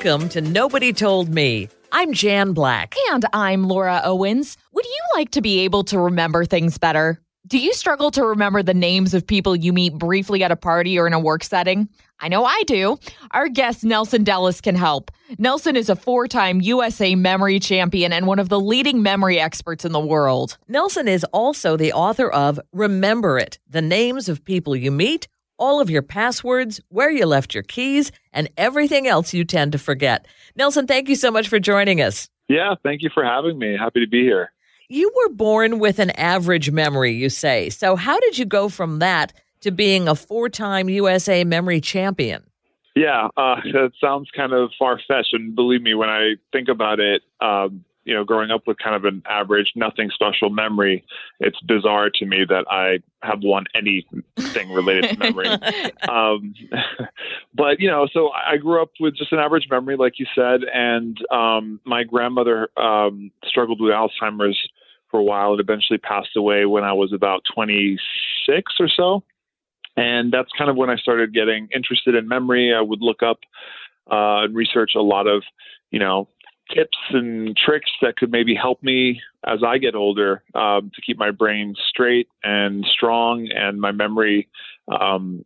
Welcome to Nobody Told Me. I'm Jan Black. And I'm Laura Owens. Would you like to be able to remember things better? Do you struggle to remember the names of people you meet briefly at a party or in a work setting? I know I do. Our guest, Nelson Dellis, can help. Nelson is a four time USA memory champion and one of the leading memory experts in the world. Nelson is also the author of Remember It The Names of People You Meet all of your passwords, where you left your keys, and everything else you tend to forget. Nelson, thank you so much for joining us. Yeah, thank you for having me. Happy to be here. You were born with an average memory, you say. So, how did you go from that to being a four time USA memory champion? Yeah, uh, that sounds kind of far fetched. And believe me, when I think about it, um, you know, growing up with kind of an average, nothing special memory, it's bizarre to me that I have won anything related to memory. um, but, you know, so I grew up with just an average memory, like you said, and um, my grandmother um, struggled with Alzheimer's for a while and eventually passed away when I was about 26 or so. And that's kind of when I started getting interested in memory. I would look up uh, and research a lot of, you know, tips and tricks that could maybe help me as I get older um, to keep my brain straight and strong and my memory um,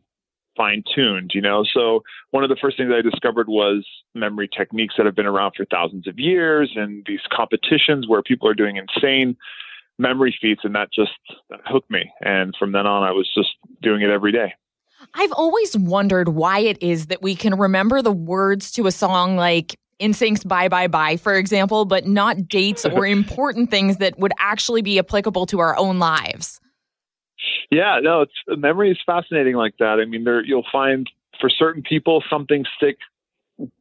fine tuned, you know. So one of the first things I discovered was memory techniques that have been around for thousands of years and these competitions where people are doing insane memory feats and that just that hooked me. And from then on I was just doing it every day. I've always wondered why it is that we can remember the words to a song like NSYNC's Bye Bye Bye, for example, but not dates or important things that would actually be applicable to our own lives. Yeah, no, it's memory is fascinating like that. I mean, there you'll find for certain people something stick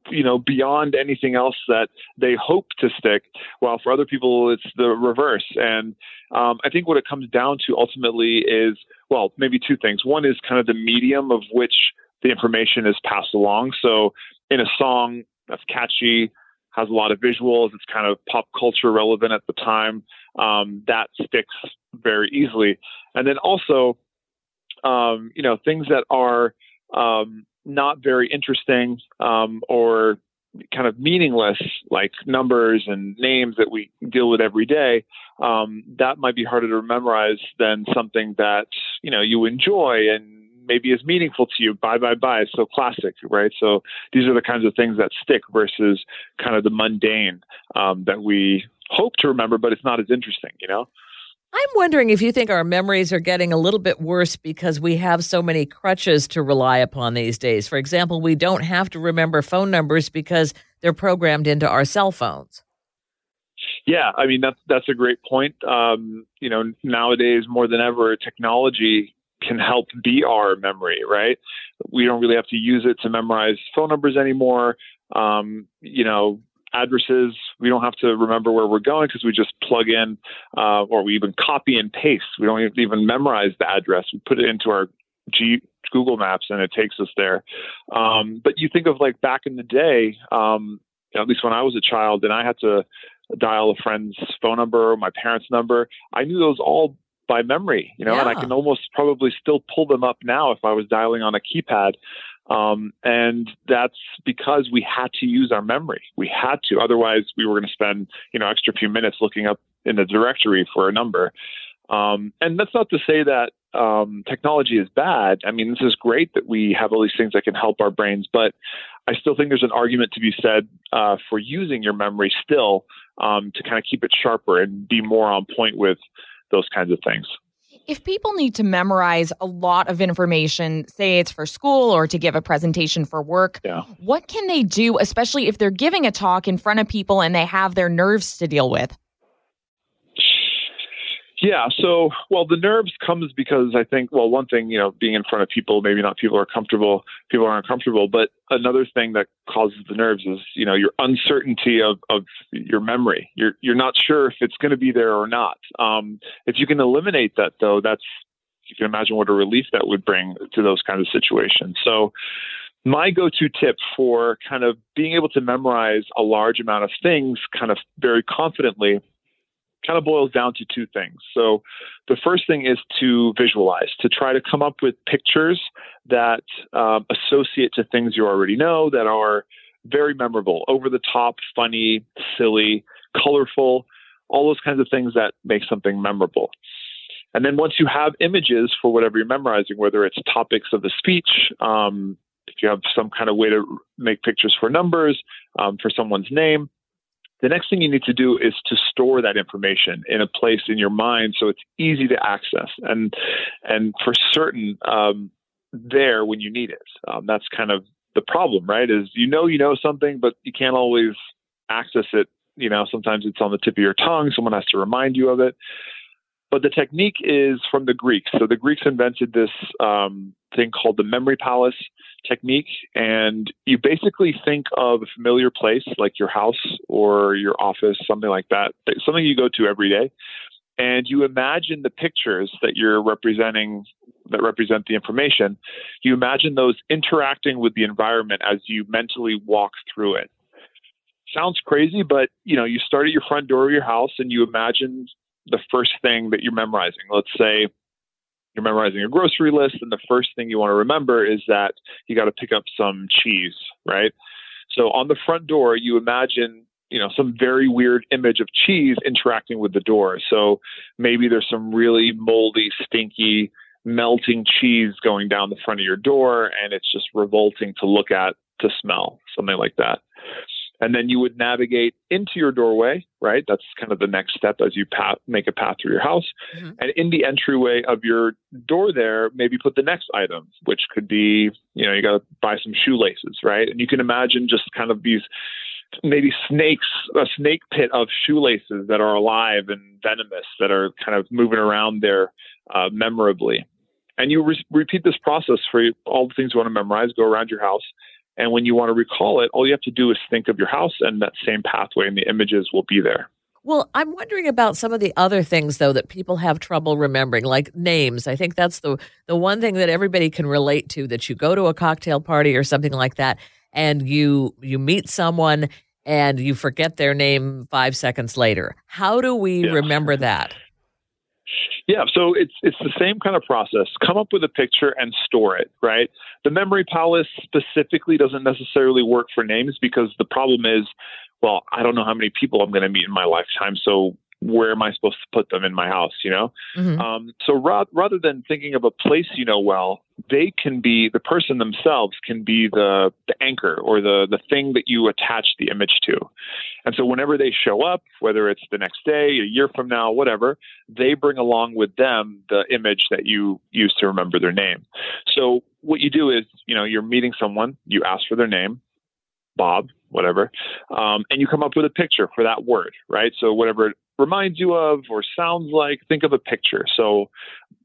you know beyond anything else that they hope to stick while for other people it's the reverse and um, i think what it comes down to ultimately is well maybe two things one is kind of the medium of which the information is passed along so in a song that's catchy, has a lot of visuals. It's kind of pop culture relevant at the time. Um, that sticks very easily. And then also, um, you know, things that are um, not very interesting um, or kind of meaningless, like numbers and names that we deal with every day, um, that might be harder to memorize than something that you know you enjoy and maybe is meaningful to you. Bye, bye, bye. It's so classic, right? So these are the kinds of things that stick versus kind of the mundane um, that we hope to remember, but it's not as interesting, you know? I'm wondering if you think our memories are getting a little bit worse because we have so many crutches to rely upon these days. For example, we don't have to remember phone numbers because they're programmed into our cell phones. Yeah, I mean that's that's a great point. Um, you know, nowadays more than ever, technology can help be our memory, right? We don't really have to use it to memorize phone numbers anymore. Um, you know, addresses, we don't have to remember where we're going because we just plug in uh, or we even copy and paste. We don't even memorize the address. We put it into our G- Google Maps and it takes us there. Um, but you think of like back in the day, um, at least when I was a child and I had to dial a friend's phone number my parents' number, I knew those all by memory, you know, yeah. and I can almost probably still pull them up now if I was dialing on a keypad. Um, and that's because we had to use our memory. We had to, otherwise we were going to spend, you know, extra few minutes looking up in the directory for a number. Um, and that's not to say that um, technology is bad. I mean, this is great that we have all these things that can help our brains, but I still think there's an argument to be said uh, for using your memory still um, to kind of keep it sharper and be more on point with those kinds of things. If people need to memorize a lot of information, say it's for school or to give a presentation for work, yeah. what can they do, especially if they're giving a talk in front of people and they have their nerves to deal with? Yeah. So, well, the nerves comes because I think, well, one thing, you know, being in front of people, maybe not people are comfortable, people are uncomfortable, but another thing that causes the nerves is, you know, your uncertainty of, of your memory. You're, you're not sure if it's going to be there or not. Um, if you can eliminate that though, that's, you can imagine what a relief that would bring to those kinds of situations. So, my go-to tip for kind of being able to memorize a large amount of things kind of very confidently kind of boils down to two things. So the first thing is to visualize, to try to come up with pictures that um, associate to things you already know that are very memorable, over the top, funny, silly, colorful, all those kinds of things that make something memorable. And then once you have images for whatever you're memorizing, whether it's topics of the speech, um, if you have some kind of way to make pictures for numbers, um, for someone's name, the next thing you need to do is to store that information in a place in your mind so it's easy to access and and for certain um, there when you need it. Um, that's kind of the problem, right? Is you know you know something, but you can't always access it. You know, sometimes it's on the tip of your tongue. Someone has to remind you of it. But the technique is from the Greeks. So the Greeks invented this um, thing called the memory palace technique. And you basically think of a familiar place like your house or your office, something like that, something you go to every day. And you imagine the pictures that you're representing that represent the information. You imagine those interacting with the environment as you mentally walk through it sounds crazy, but you know, you start at your front door of your house and you imagine the first thing that you're memorizing. Let's say you're memorizing a grocery list, and the first thing you want to remember is that you got to pick up some cheese, right? So on the front door, you imagine you know some very weird image of cheese interacting with the door. So maybe there's some really moldy, stinky, melting cheese going down the front of your door, and it's just revolting to look at, to smell, something like that and then you would navigate into your doorway, right? That's kind of the next step as you path, make a path through your house. Mm-hmm. And in the entryway of your door there, maybe put the next item, which could be, you know, you got to buy some shoelaces, right? And you can imagine just kind of these maybe snakes, a snake pit of shoelaces that are alive and venomous that are kind of moving around there uh, memorably. And you re- repeat this process for all the things you want to memorize, go around your house and when you want to recall it, all you have to do is think of your house, and that same pathway and the images will be there. Well, I'm wondering about some of the other things though that people have trouble remembering, like names. I think that's the the one thing that everybody can relate to. That you go to a cocktail party or something like that, and you you meet someone and you forget their name five seconds later. How do we yeah. remember that? Yeah, so it's it's the same kind of process. Come up with a picture and store it, right? The memory palace specifically doesn't necessarily work for names because the problem is, well, I don't know how many people I'm going to meet in my lifetime, so where am I supposed to put them in my house? You know, mm-hmm. um, so ra- rather than thinking of a place you know well, they can be the person themselves can be the the anchor or the the thing that you attach the image to. And so whenever they show up, whether it's the next day, a year from now, whatever, they bring along with them the image that you use to remember their name. So what you do is, you know, you're meeting someone, you ask for their name, Bob, whatever, um, and you come up with a picture for that word, right? So whatever it reminds you of or sounds like, think of a picture. So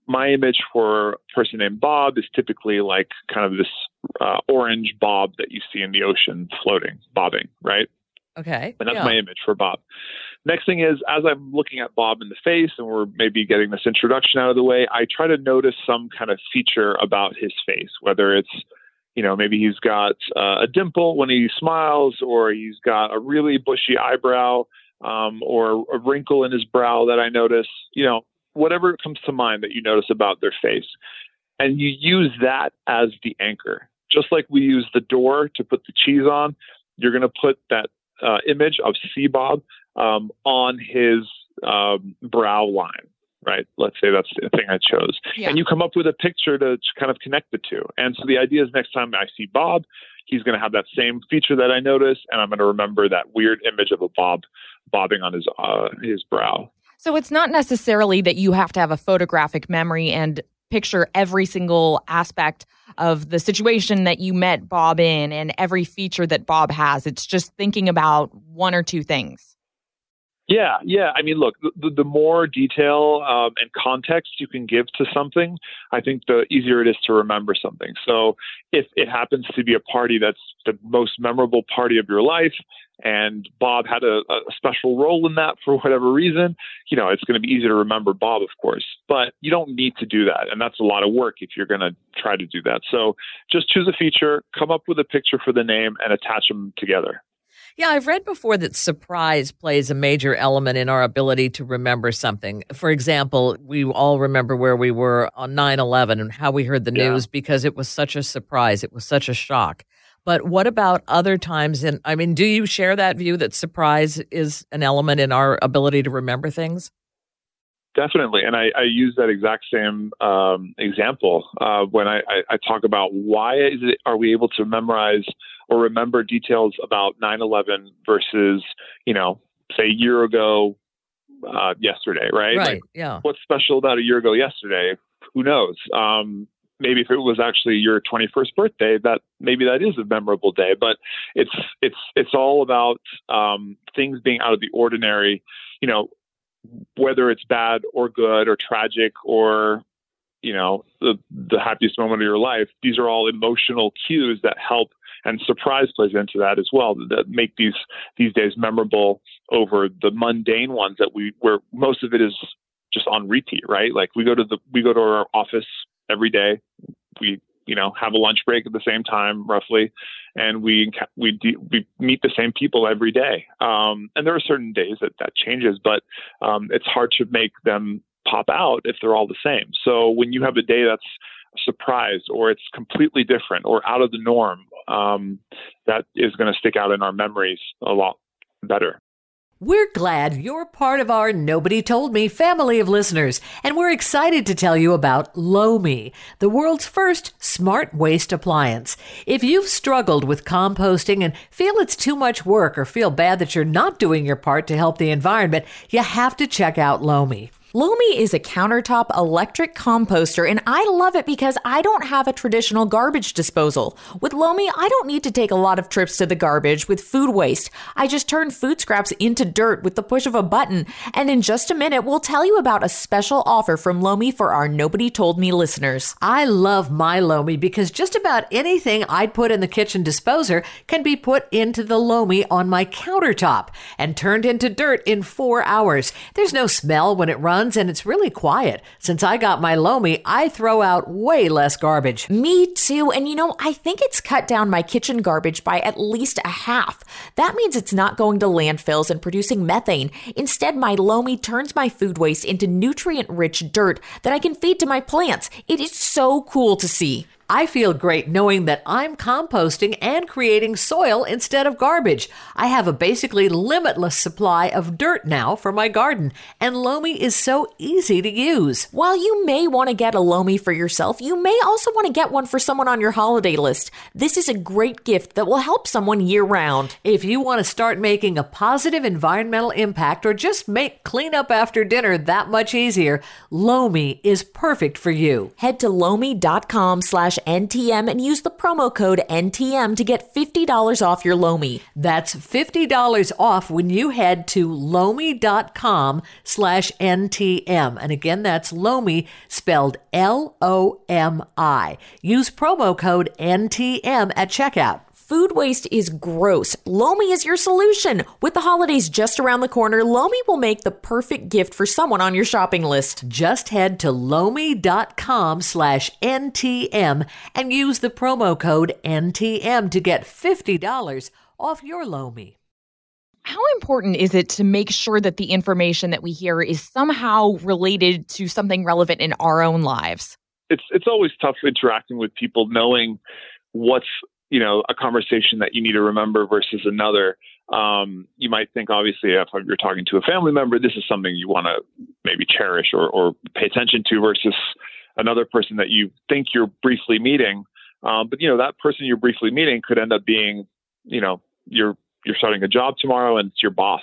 my image for a person named Bob is typically like kind of this uh, orange bob that you see in the ocean floating, bobbing, right? Okay. And that's yeah. my image for Bob. Next thing is, as I'm looking at Bob in the face and we're maybe getting this introduction out of the way, I try to notice some kind of feature about his face, whether it's you know, maybe he's got uh, a dimple when he smiles, or he's got a really bushy eyebrow, um, or a wrinkle in his brow that I notice, you know, whatever comes to mind that you notice about their face. And you use that as the anchor. Just like we use the door to put the cheese on, you're going to put that uh, image of C Bob um, on his um, brow line, right? Let's say that's the thing I chose. Yeah. And you come up with a picture to, to kind of connect the two. And so the idea is next time I see Bob, he's going to have that same feature that I noticed, and I'm going to remember that weird image of a bob bobbing on his uh, his brow. So it's not necessarily that you have to have a photographic memory and picture every single aspect of the situation that you met Bob in and every feature that Bob has. It's just thinking about one or two things. Yeah, yeah. I mean, look, the, the more detail um, and context you can give to something, I think the easier it is to remember something. So if it happens to be a party that's the most memorable party of your life, and Bob had a, a special role in that for whatever reason, you know, it's going to be easy to remember Bob, of course. But you don't need to do that, and that's a lot of work if you're going to try to do that. So just choose a feature, come up with a picture for the name, and attach them together. Yeah, I've read before that surprise plays a major element in our ability to remember something. For example, we all remember where we were on 9 11 and how we heard the Yeah. news because it was such a surprise. It was such a shock. But what about other times? And I mean, do you share that view that surprise is an element in our ability to remember things? Definitely, and I, I use that exact same um, example uh, when I, I, I talk about why is it are we able to memorize or remember details about 9/11 versus you know say a year ago uh, yesterday, right? Right. Like, yeah. what's special about a year ago yesterday? Who knows? Um, maybe if it was actually your 21st birthday, that maybe that is a memorable day. But it's it's it's all about um, things being out of the ordinary. You know, whether it's bad or good or tragic or you know the the happiest moment of your life. These are all emotional cues that help. And surprise plays into that as well. That make these these days memorable over the mundane ones that we where most of it is just on repeat, right? Like we go to the we go to our office every day. We you know have a lunch break at the same time roughly, and we we de- we meet the same people every day. Um, and there are certain days that that changes, but um, it's hard to make them pop out if they're all the same. So when you have a day that's a surprise or it's completely different or out of the norm, um, that is going to stick out in our memories a lot better. We're glad you're part of our Nobody Told Me family of listeners, and we're excited to tell you about Lomi, the world's first smart waste appliance. If you've struggled with composting and feel it's too much work or feel bad that you're not doing your part to help the environment, you have to check out Lomi. Lomi is a countertop electric composter, and I love it because I don't have a traditional garbage disposal. With Lomi, I don't need to take a lot of trips to the garbage with food waste. I just turn food scraps into dirt with the push of a button. And in just a minute, we'll tell you about a special offer from Lomi for our Nobody Told Me listeners. I love my Lomi because just about anything I'd put in the kitchen disposer can be put into the Lomi on my countertop and turned into dirt in four hours. There's no smell when it runs and it's really quiet. Since I got my Lomi, I throw out way less garbage. Me too. And you know, I think it's cut down my kitchen garbage by at least a half. That means it's not going to landfills and producing methane. Instead, my Lomi turns my food waste into nutrient rich dirt that I can feed to my plants. It is so cool to see. I feel great knowing that I'm composting and creating soil instead of garbage. I have a basically limitless supply of dirt now for my garden, and Lomi is so easy to use. While you may want to get a Lomi for yourself, you may also want to get one for someone on your holiday list. This is a great gift that will help someone year round. If you want to start making a positive environmental impact or just make cleanup after dinner that much easier, Lomi is perfect for you. Head to lomi.com slash NTM and use the promo code NTM to get $50 off your Lomi. That's $50 off when you head to lomi.com slash NTM. And again, that's Lomi spelled L O M I. Use promo code NTM at checkout. Food waste is gross. Lomi is your solution. With the holidays just around the corner, Lomi will make the perfect gift for someone on your shopping list. Just head to lomi.com slash NTM and use the promo code NTM to get $50 off your Lomi. How important is it to make sure that the information that we hear is somehow related to something relevant in our own lives? It's it's always tough interacting with people, knowing what's you know a conversation that you need to remember versus another. Um, you might think, obviously, if you're talking to a family member, this is something you want to maybe cherish or, or pay attention to versus another person that you think you're briefly meeting. Um, but you know that person you're briefly meeting could end up being, you know, you're you're starting a job tomorrow and it's your boss,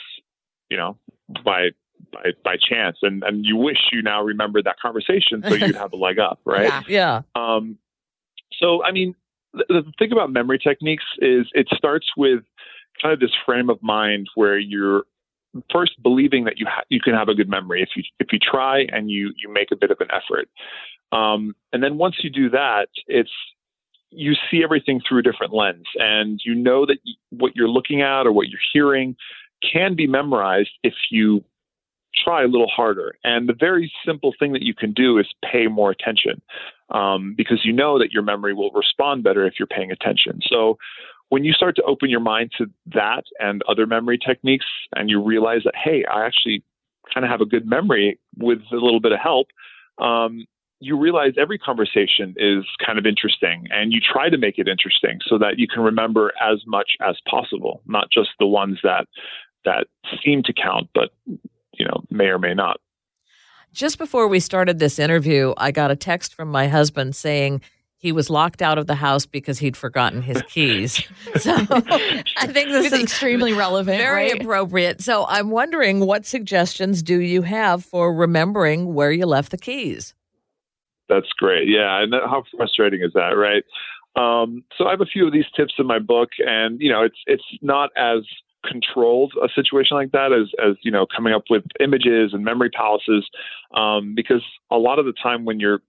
you know, by by by chance, and and you wish you now remembered that conversation so you'd have a leg up, right? Yeah. Yeah. Um, so, I mean, the, thing about memory techniques is it starts with kind of this frame of mind where you're first believing that you ha- you can have a good memory if you if you try and you you make a bit of an effort. Um, and then once you do that, it's you see everything through a different lens, and you know that what you're looking at or what you're hearing can be memorized if you try a little harder. And the very simple thing that you can do is pay more attention um, because you know that your memory will respond better if you're paying attention. So when you start to open your mind to that and other memory techniques, and you realize that, hey, I actually kind of have a good memory with a little bit of help, um, you realize every conversation is kind of interesting and you try to make it interesting so that you can remember as much as possible, not just the ones that that seem to count, but you know, may or may not. Just before we started this interview, I got a text from my husband saying he was locked out of the house because he'd forgotten his keys. so I think this it's is extremely relevant, very right? appropriate. So I'm wondering what suggestions do you have for remembering where you left the keys? That's great. Yeah, and how frustrating is that, right? Um, so I have a few of these tips in my book, and you know, it's it's not as controlled a situation like that as as you know coming up with images and memory palaces um, because a lot of the time when you're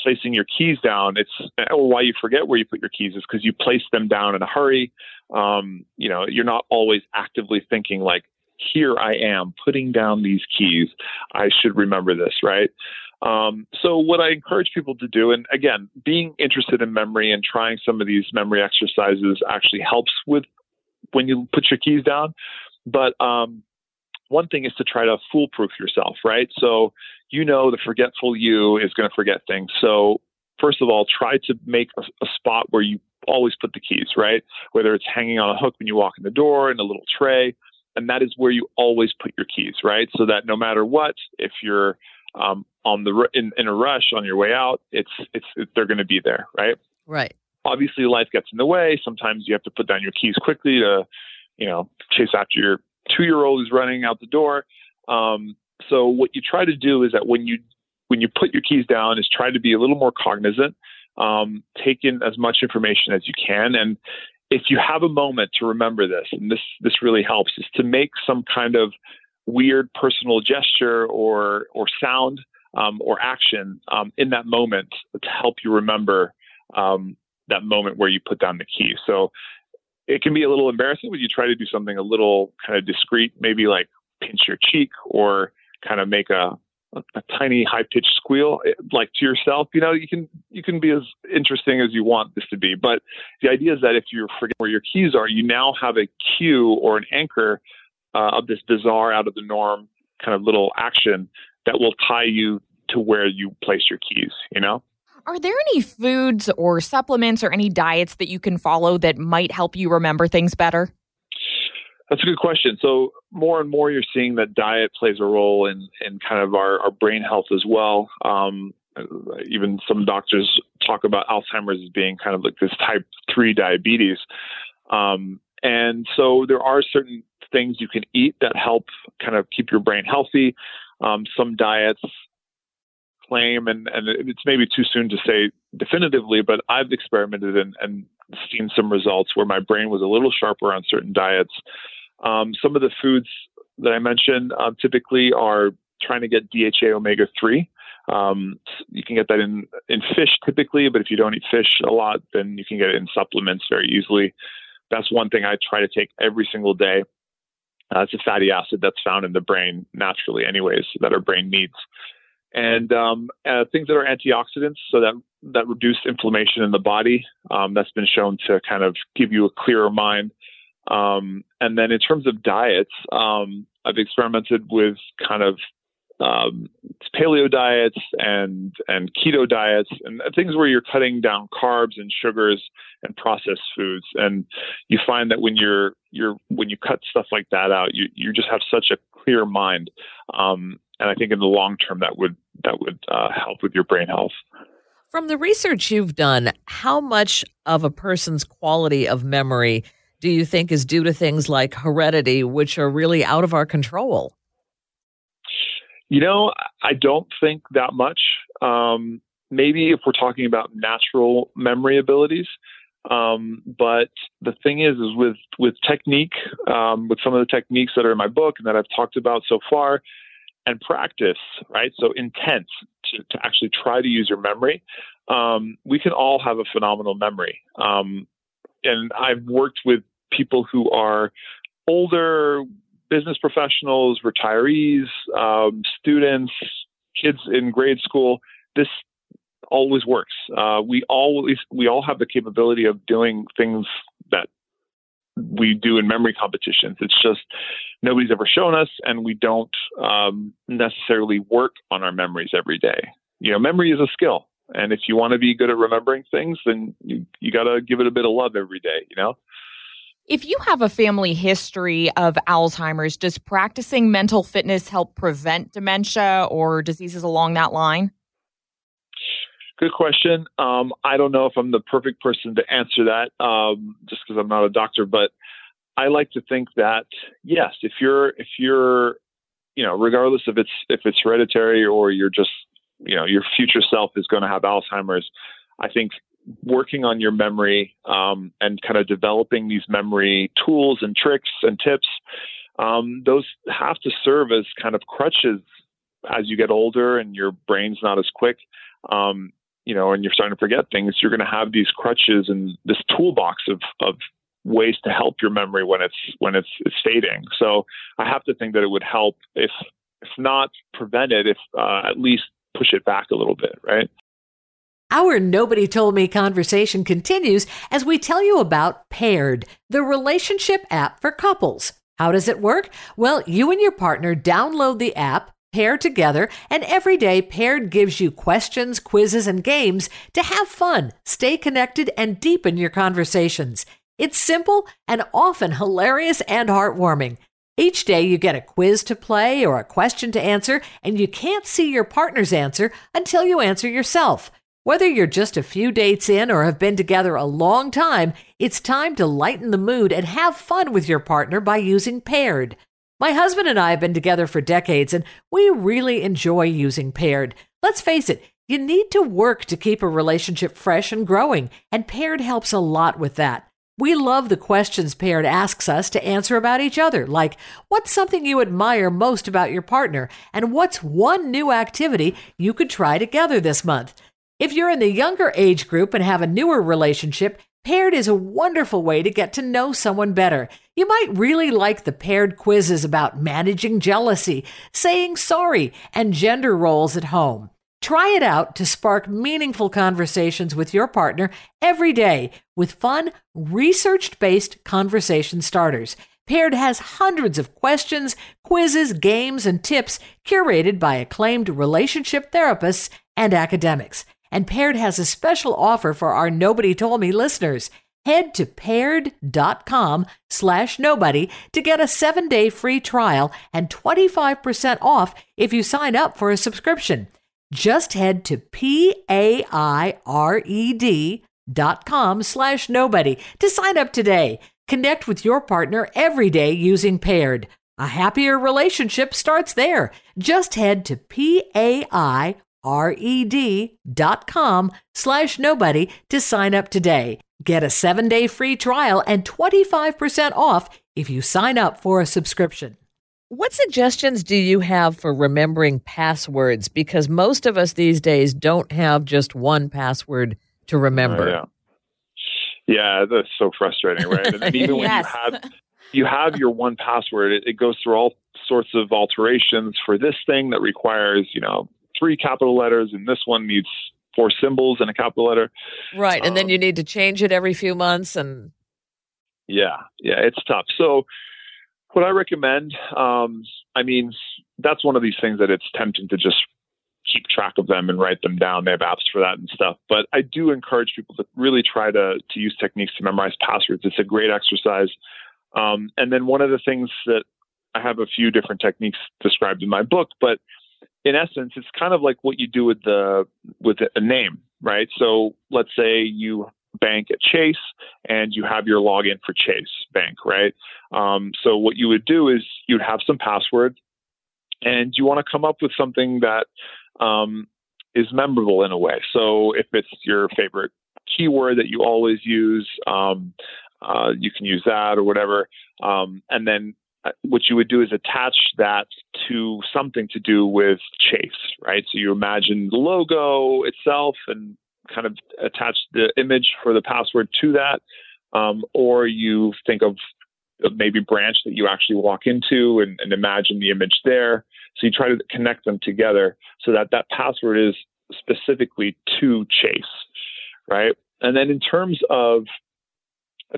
placing your keys down it's or why you forget where you put your keys is because you place them down in a hurry. Um, you know you're not always actively thinking like here i am putting down these keys. I should remember this right? Um, so what I encourage people to do, and again, being interested in memory and trying some of these memory exercises actually helps with when you put your keys down. But um, one thing is to try to foolproof yourself, right? So you know the forgetful you is going to forget things. So first of all, try to make a, a, spot where you always put the keys, right? Whether it's hanging on a hook when you walk in the door in a little tray, and that is where you always put your keys, right? So that no matter what, if you're um, on the in, in a rush on your way out, it's it's it, they're going to be there, right? Right obviously life gets in the way. Sometimes you have to put down your keys quickly to, you know, chase after your two year old who's running out the door. Um, so what you try to do is that when you when you put your keys down is try to be a little more cognizant, um, take in as much information as you can, and if you have a moment to remember this, and this this really helps, is to make some kind of weird personal gesture or or sound um, or action um, in that moment to help you remember um, that moment where you put down the key. So it can be a little embarrassing when you try to do something a little kind of discreet, maybe like pinch your cheek or kind of make a, a, a tiny high pitched squeal eh, like to yourself. You know, you can you can be as interesting as you want this to be. But the idea is that if you forget where your keys are, you now have a cue or an anchor uh, of this bizarre, out of the norm kind of little action that will tie you to where you place your keys. You know. Are there any foods or supplements or any diets that you can follow that might help you remember things better? That's a good question. So more and more, you're seeing that diet plays a role in in kind of our, our brain health as well. Um, even some doctors talk about Alzheimer's as being kind of like this type three diabetes. Um, and so there are certain things you can eat that help kind of keep your brain healthy. Um, some diets claim, and, and it's maybe too soon to say definitively, but I've experimented and, and seen some results where my brain was a little sharper on certain diets. Um, some of the foods that I mentioned uh, typically are trying to get DHA omega 3. Um, you can get that in, in fish typically, but if you don't eat fish a lot, then you can get it in supplements very easily. That's one thing I try to take every single day. Uh, it's a fatty acid that's found in the brain naturally, anyways, that our brain needs and um, uh, things that are antioxidants, so that that reduce inflammation in the body. Um, that's been shown to kind of give you a clearer mind. Um, and then in terms of diets, um, I've experimented with kind of um, paleo diets and and keto diets and things where you're cutting down carbs and sugars and processed foods. And you find that when you're you're when you cut stuff like that out, you you just have such a clear mind. Um, and I think in the long term that would that would uh, help with your brain health. From the research you've done, how much of a person's quality of memory do you think is due to things like heredity, which are really out of our control? You know, I don't think that much. Um, maybe if we're talking about natural memory abilities, Um, but the thing is, is with with technique, um, with some of the techniques that are in my book and that I've talked about so far, and practice, right? So intent to, to actually try to use your memory. Um, we can all have a phenomenal memory. Um, and I've worked with people who are older business professionals, retirees, um, students, kids in grade school. This always works. Uh, we always we all have the capability of doing things that we do in memory competitions. It's just nobody's ever shown us, and we don't um, necessarily work on our memories every day. You know, memory is a skill, and if you want to be good at remembering things, then you you got to give it a bit of love every day. You know. If you have a family history of Alzheimer's, does practicing mental fitness help prevent dementia or diseases along that line? Good question. Um, I don't know if I'm the perfect person to answer that, um, just because I'm not a doctor. But I like to think that yes, if you're if you're you know, regardless if it's if it's hereditary or you're just you know your future self is going to have Alzheimer's, I think working on your memory um, and kind of developing these memory tools and tricks and tips, um, those have to serve as kind of crutches as you get older and your brain's not as quick. Um, you know, and you're starting to forget things, you're going to have these crutches and this toolbox of, of ways to help your memory when it's when it's, it's fading. So I have to think that it would help if if not prevent it, if uh, at least push it back a little bit, right? Our Nobody Told Me conversation continues as we tell you about Paired, the relationship app for couples. How does it work? Well, you and your partner download the app, pair together, and every day Paired gives you questions, quizzes, and games to have fun, stay connected, and deepen your conversations. It's simple and often hilarious and heartwarming. Each day you get a quiz to play or a question to answer, and you can't see your partner's answer until you answer yourself. Whether you're just a few dates in or have been together a long time, it's time to lighten the mood and have fun with your partner by using Paired. My husband and I have been together for decades, and we really enjoy using Paired. Let's face it, you need to work to keep a relationship fresh and growing, and Paired helps a lot with that. We love the questions Paired asks us to answer about each other, like what's something you admire most about your partner, and what's one new activity you could try together this month. If you're in the younger age group and have a newer relationship, Paired is a wonderful way to get to know someone better. You might really like the paired quizzes about managing jealousy, saying sorry, and gender roles at home. Try it out to spark meaningful conversations with your partner every day with fun, research based conversation starters. Paired has hundreds of questions, quizzes, games, and tips curated by acclaimed relationship therapists and academics. And Paired has a special offer for our Nobody Told Me listeners. Head to paired.com slash nobody to get a seven day free trial and 25% off if you sign up for a subscription. Just head to P-A-I-R-E-D dot com slash nobody to sign up today. Connect with your partner every day using Paired. A happier relationship starts there. Just head to P-A-I red.com slash nobody to sign up today. Get a seven day free trial and 25% off if you sign up for a subscription. What suggestions do you have for remembering passwords? Because most of us these days don't have just one password to remember. Uh, yeah. yeah, that's so frustrating, right? And even when you have you have your one password, it, it goes through all sorts of alterations for this thing that requires, you know, three capital letters, and this one needs four symbols and a capital letter. Right, and um, then you need to change it every few months, and yeah, yeah, it's tough. So, what I recommend, um, I mean, that's one of these things that it's tempting to just keep track of them and write them down. They have apps for that and stuff. But I do encourage people to really try to to use techniques to memorize passwords. It's a great exercise. Um, and then one of the things that I have a few different techniques described in my book, but in essence, it's kind of like what you do with the with a name, right? So let's say you bank at Chase and you have your login for Chase Bank, right? Um, so what you would do is you'd have some password, and you want to come up with something that um, is memorable in a way. So if it's your favorite keyword that you always use. Um, uh, you can use that or whatever. Um, and then what you would do is attach that to something to do with Chase, right? So you imagine the logo itself and kind of attach the image for the password to that. Um, or you think of maybe branch that you actually walk into and, and imagine the image there. So you try to connect them together so that that password is specifically to Chase, right? And then in terms of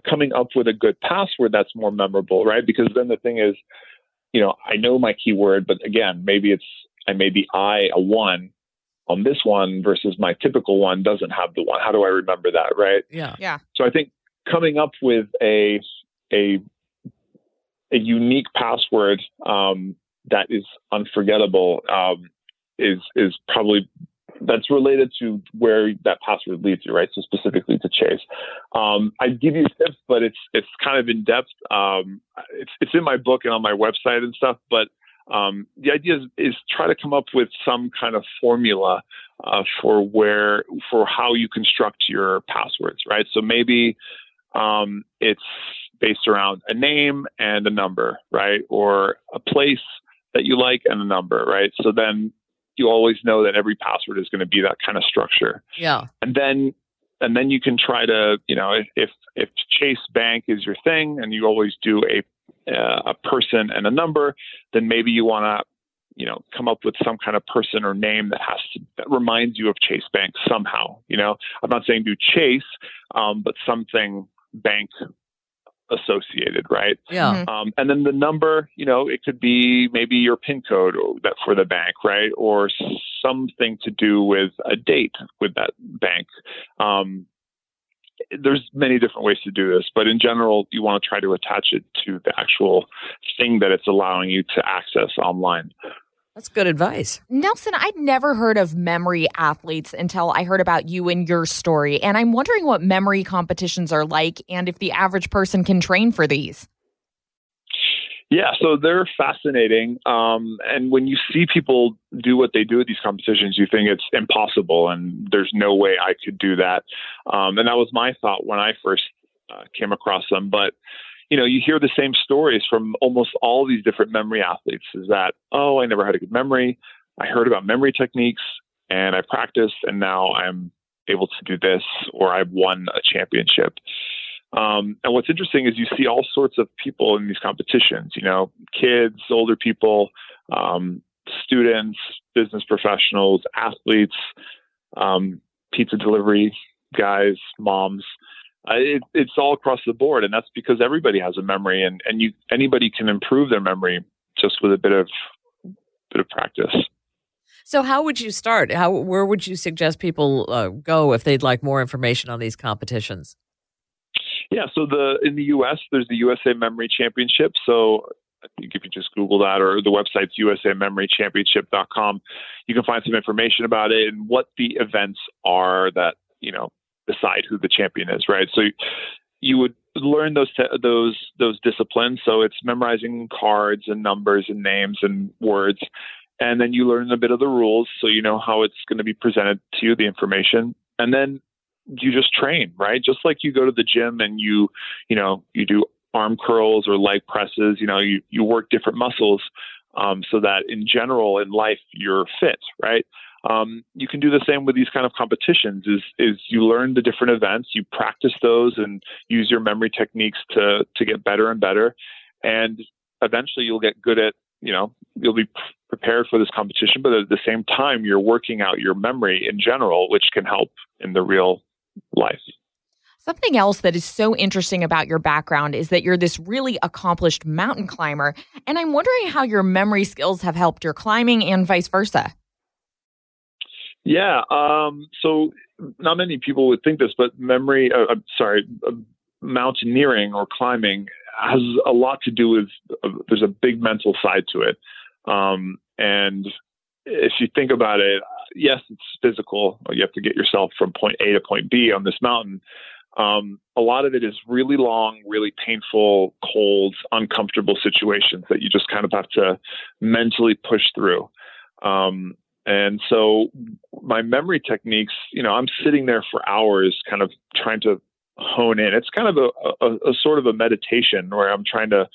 coming up with a good password that's more memorable, right? Because then the thing is, you know, I know my keyword, but again, maybe it's I maybe I a one on this one versus my typical one doesn't have the one. How do I remember that, right? Yeah. Yeah. So I think coming up with a a a unique password um, that is unforgettable um, is is probably that's related to where that password leads you, right? So specifically to Chase. Um, I give you tips, but it's it's kind of in depth. Um, it's it's in my book and on my website and stuff. But um, the idea is, is try to come up with some kind of formula uh, for where for how you construct your passwords, right? So maybe um, it's based around a name and a number, right? Or a place that you like and a number, right? So then you always know that every password is going to be that kind of structure. Yeah. And then and then you can try to, you know, if if Chase Bank is your thing and you always do a uh, a person and a number, then maybe you want to you know come up with some kind of person or name that has to that reminds you of Chase Bank somehow. You know, I'm not saying do Chase, um, but something bank associated, right? Yeah. Mhm. Um, and then the number, you know, it could be maybe your PIN code or that for the bank, right? Or something to do with a date with that bank. Um, there's many different ways to do this, but in general, you want to try to attach it to the actual thing that it's allowing you to access online. That's good advice. Nelson, I'd never heard of memory athletes until I heard about you and your story. And I'm wondering what memory competitions are like and if the average person can train for these. Yeah, so they're fascinating. Um, and when you see people do what they do at these competitions, you think it's impossible and there's no way I could do that. Um, and that was my thought when I first uh, came across them. But, you know, you hear the same stories from almost all these different memory athletes is that, oh, I never had a good memory. I heard about memory techniques and I practiced and now I'm able to do this or I've won a championship. Um, and what's interesting is you see all sorts of people in these competitions, you know, kids, older people, um, students, business professionals, athletes, um, pizza delivery guys, moms. Uh, it, it's all across the board, and that's because everybody has a memory, and, and you anybody can improve their memory just with a bit of bit of practice. So, how would you start? How where would you suggest people uh, go if they'd like more information on these competitions? Yeah, so the in the U.S. there's the USA Memory Championship. So I think if you just Google that or the website's USAMemoryChampionship.com, you can find some information about it and what the events are that you know decide who the champion is. Right. So you would learn those te- those those disciplines. So it's memorizing cards and numbers and names and words. And then you learn a bit of the rules, so you know how it's going to be presented to you, the information. And then you just train, right? Just like you go to the gym and you, you know, you do arm curls or leg presses, you know, you, you work different muscles um, so that in general in life you're fit, right? Um, you can do the same with these kind of competitions is is you learn the different events, you practice those and use your memory techniques to to get better and better. And eventually you'll get good at, you know, you'll be prepared for this competition, but at the same time you're working out your memory in general, which can help in the real life. Something else that is so interesting about your background is that you're this really accomplished mountain climber. And I'm wondering how your memory skills have helped your climbing and vice versa. Yeah. Um, so not many people would think this, but memory, uh, I'm sorry, uh, mountaineering or climbing has a lot to do with, uh, there's a big mental side to it. Um, and if you think about it, yes, it's physical. You have to get yourself from point A to point B on this mountain. Um, a lot of it is really long, really painful, cold, uncomfortable situations that you just kind of have to mentally push through. Um, And so my memory techniques, you know, I'm sitting there for hours kind of trying to hone in. It's kind of a, a, a sort of a meditation where I'm trying to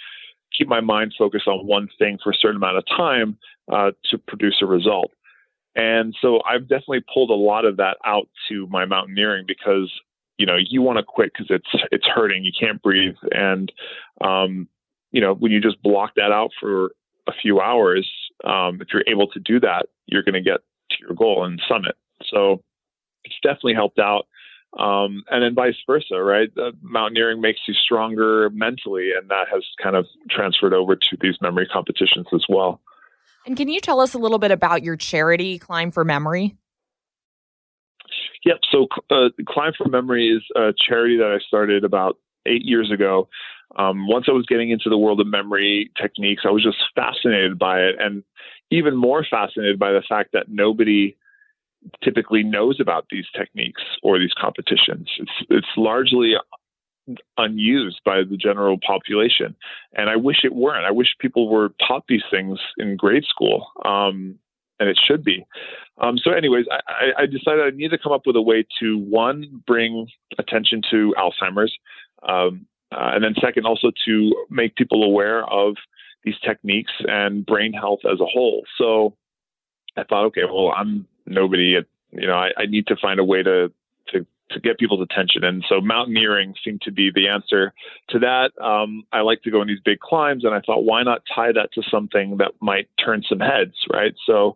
keep my mind focused on one thing for a certain amount of time uh, to produce a result. And so I've definitely pulled a lot of that out to my mountaineering because you know you want to quit because it's it's hurting, you can't breathe, and um, you know when you just block that out for a few hours, um, if you're able to do that, you're going to get to your goal and summit. So it's definitely helped out. Um, and then vice versa, right? Uh, mountaineering makes you stronger mentally, and that has kind of transferred over to these memory competitions as well. And can you tell us a little bit about your charity, Climb for Memory? Yep. So, uh, Climb for Memory is a charity that I started about eight years ago. Um, once I was getting into the world of memory techniques, I was just fascinated by it, and even more fascinated by the fact that nobody typically knows about these techniques or these competitions. It's it's largely unused by the general population, and I wish it weren't. I wish people were taught these things in grade school, um, and it should be. Um, so, anyways, I, I, decided I need to come up with a way to one bring attention to Alzheimer's, um, uh, and then second, also to make people aware of these techniques and brain health as a whole. So, I thought, okay, well, I'm nobody. You know, I, I need to find a way to to to get people's attention. And so mountaineering seemed to be the answer to that. Um, I like to go on these big climbs, and I thought, why not tie that to something that might turn some heads, right? So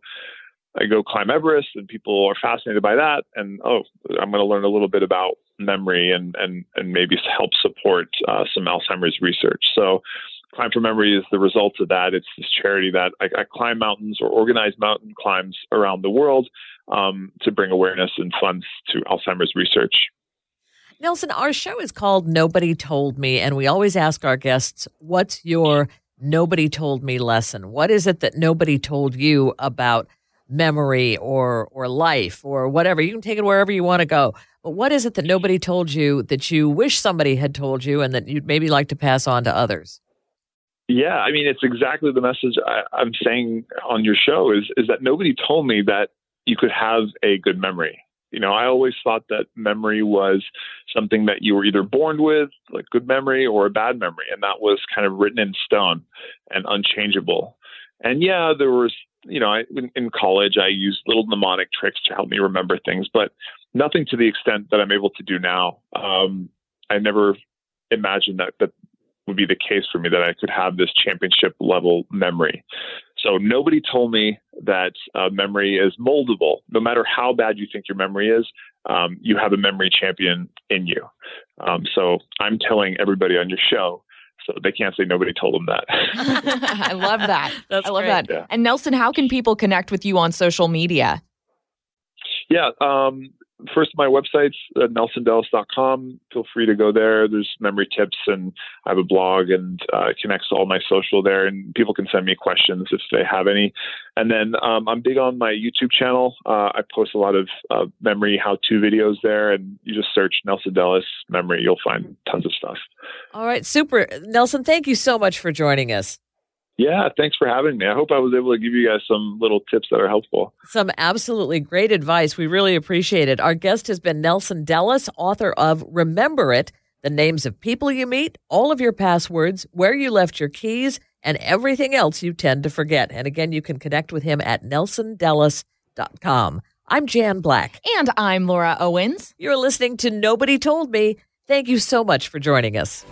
I go climb Everest, and people are fascinated by that. And oh, I'm going to learn a little bit about memory and and and maybe help support uh, some Alzheimer's research. So Climb for Memory is the result of that. It's this charity that I, I climb mountains or organize mountain climbs around the world um, to bring awareness and funds to Alzheimer's research. Nelson, our show is called Nobody Told Me, and we always ask our guests, What's your nobody told me lesson? What is it that nobody told you about memory or or life or whatever? You can take it wherever you want to go. What is it that nobody told you that you wish somebody had told you and that you'd maybe like to pass on to others? Yeah, I mean, it's exactly the message I, I'm saying on your show is is that nobody told me that you could have a good memory. You know, I always thought that memory was something that you were either born with, like good memory, or a bad memory, and that was kind of written in stone and unchangeable. And yeah, there was, you know, I, in, in college I used little mnemonic tricks to help me remember things, but nothing to the extent that I'm able to do now. Um, I never imagined that that would be the case for me that I could have this championship level memory. So nobody told me that uh, memory is moldable. No matter how bad you think your memory is, um, you have a memory champion in you. Um, so I'm telling everybody on your show. So they can't say nobody told them that. I love that. That's I love great. that. Yeah. And Nelson, how can people connect with you on social media? Yeah, um, first my website's uh, nelsondellis.com feel free to go there. There's memory tips and i have a blog and uh, connects to all my social there and people can send me questions if they have any. And then um, i'm big on my youtube channel. Uh, i post a lot of uh, memory how to videos there and you just search nelson dellis memory you'll find tons of stuff. All right, super. Nelson, thank you so much for joining us. Yeah thanks for having me i hope i was able to give you guys some little tips that are helpful Some absolutely great advice. We really appreciate it. Our guest has been Nelson Dellis, author of Remember It The Names of People You Meet, All of Your Passwords, Where You Left Your Keys, and Everything Else You Tend to Forget. And again, you can connect with him at nelsondellis.com. I'm Jan Black. And I'm Laura Owens. You're listening to Nobody Told Me. Thank you so much for joining us.